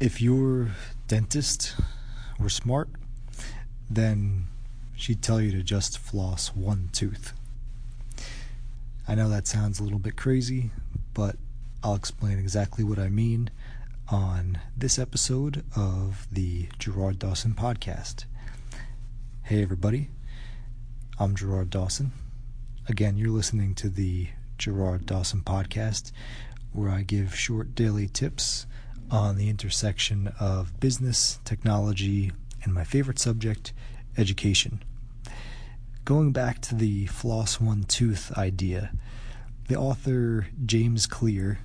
if your dentist were smart, then she'd tell you to just floss one tooth. I know that sounds a little bit crazy, but I'll explain exactly what I mean on this episode of the Gerard Dawson podcast. Hey, everybody, I'm Gerard Dawson. Again, you're listening to the Gerard Dawson podcast, where I give short daily tips on the intersection of business, technology, and my favorite subject, education. Going back to the floss one tooth idea, the author James Clear,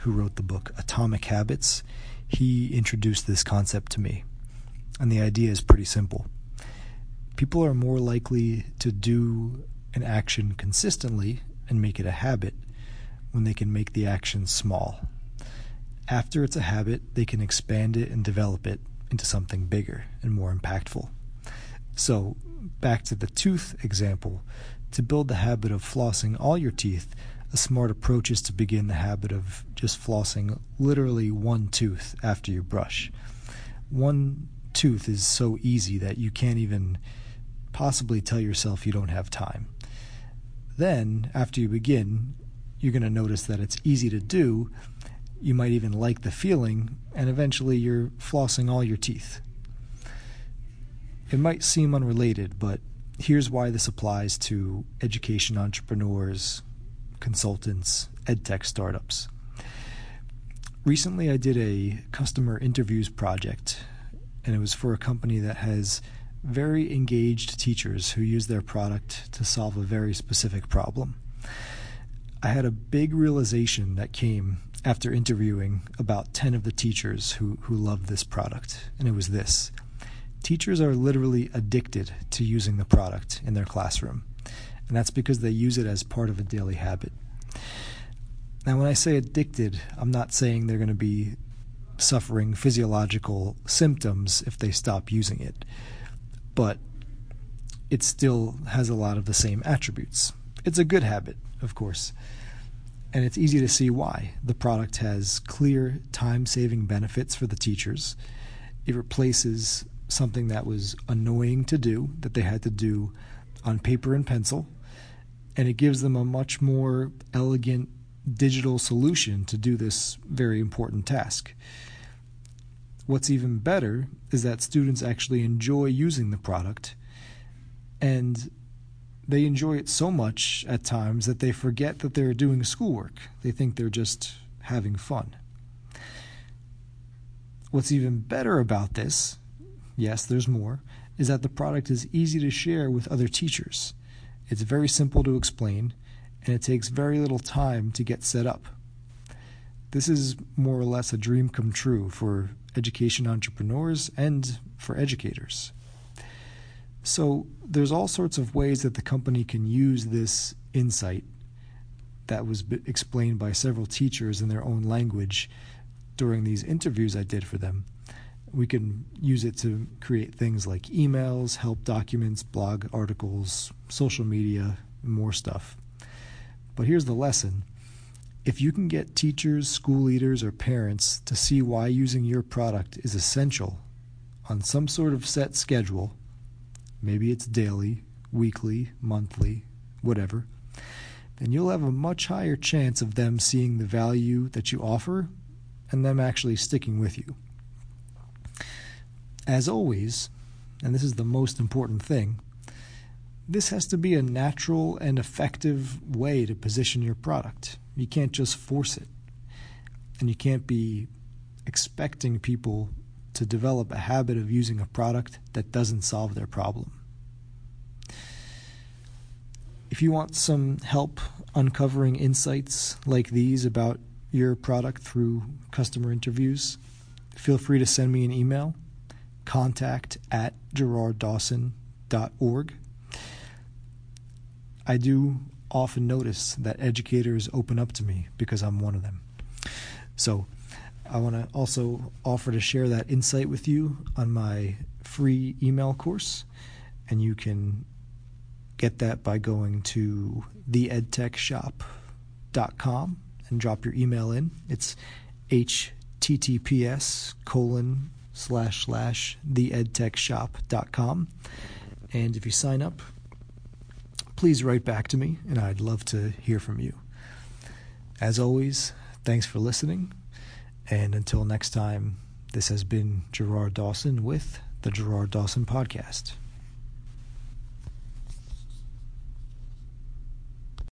who wrote the book Atomic Habits, he introduced this concept to me. And the idea is pretty simple. People are more likely to do an action consistently and make it a habit when they can make the action small. After it's a habit, they can expand it and develop it into something bigger and more impactful. So, back to the tooth example. To build the habit of flossing all your teeth, a smart approach is to begin the habit of just flossing literally one tooth after you brush. One tooth is so easy that you can't even possibly tell yourself you don't have time. Then, after you begin, you're going to notice that it's easy to do you might even like the feeling, and eventually you're flossing all your teeth. It might seem unrelated, but here's why this applies to education entrepreneurs, consultants, edtech startups. Recently, I did a customer interviews project, and it was for a company that has very engaged teachers who use their product to solve a very specific problem. I had a big realization that came after interviewing about 10 of the teachers who, who love this product, and it was this teachers are literally addicted to using the product in their classroom, and that's because they use it as part of a daily habit. Now, when I say addicted, I'm not saying they're going to be suffering physiological symptoms if they stop using it, but it still has a lot of the same attributes. It's a good habit, of course and it's easy to see why. The product has clear time saving benefits for the teachers. It replaces something that was annoying to do, that they had to do on paper and pencil, and it gives them a much more elegant digital solution to do this very important task. What's even better is that students actually enjoy using the product and they enjoy it so much at times that they forget that they're doing schoolwork. They think they're just having fun. What's even better about this, yes, there's more, is that the product is easy to share with other teachers. It's very simple to explain, and it takes very little time to get set up. This is more or less a dream come true for education entrepreneurs and for educators. So there's all sorts of ways that the company can use this insight that was explained by several teachers in their own language during these interviews I did for them. We can use it to create things like emails, help documents, blog articles, social media, more stuff. But here's the lesson if you can get teachers, school leaders, or parents to see why using your product is essential on some sort of set schedule, maybe it's daily, weekly, monthly, whatever, then you'll have a much higher chance of them seeing the value that you offer and them actually sticking with you. As always, and this is the most important thing, this has to be a natural and effective way to position your product. You can't just force it. And you can't be expecting people to develop a habit of using a product that doesn't solve their problem. If you want some help uncovering insights like these about your product through customer interviews, feel free to send me an email contact at gerarddawson.org. I do often notice that educators open up to me because I'm one of them. So I want to also offer to share that insight with you on my free email course, and you can get that by going to theedtechshop.com and drop your email in. It's https colon slash slash theedtechshop.com. And if you sign up, please write back to me, and I'd love to hear from you. As always, thanks for listening. And until next time, this has been Gerard Dawson with the Gerard Dawson Podcast.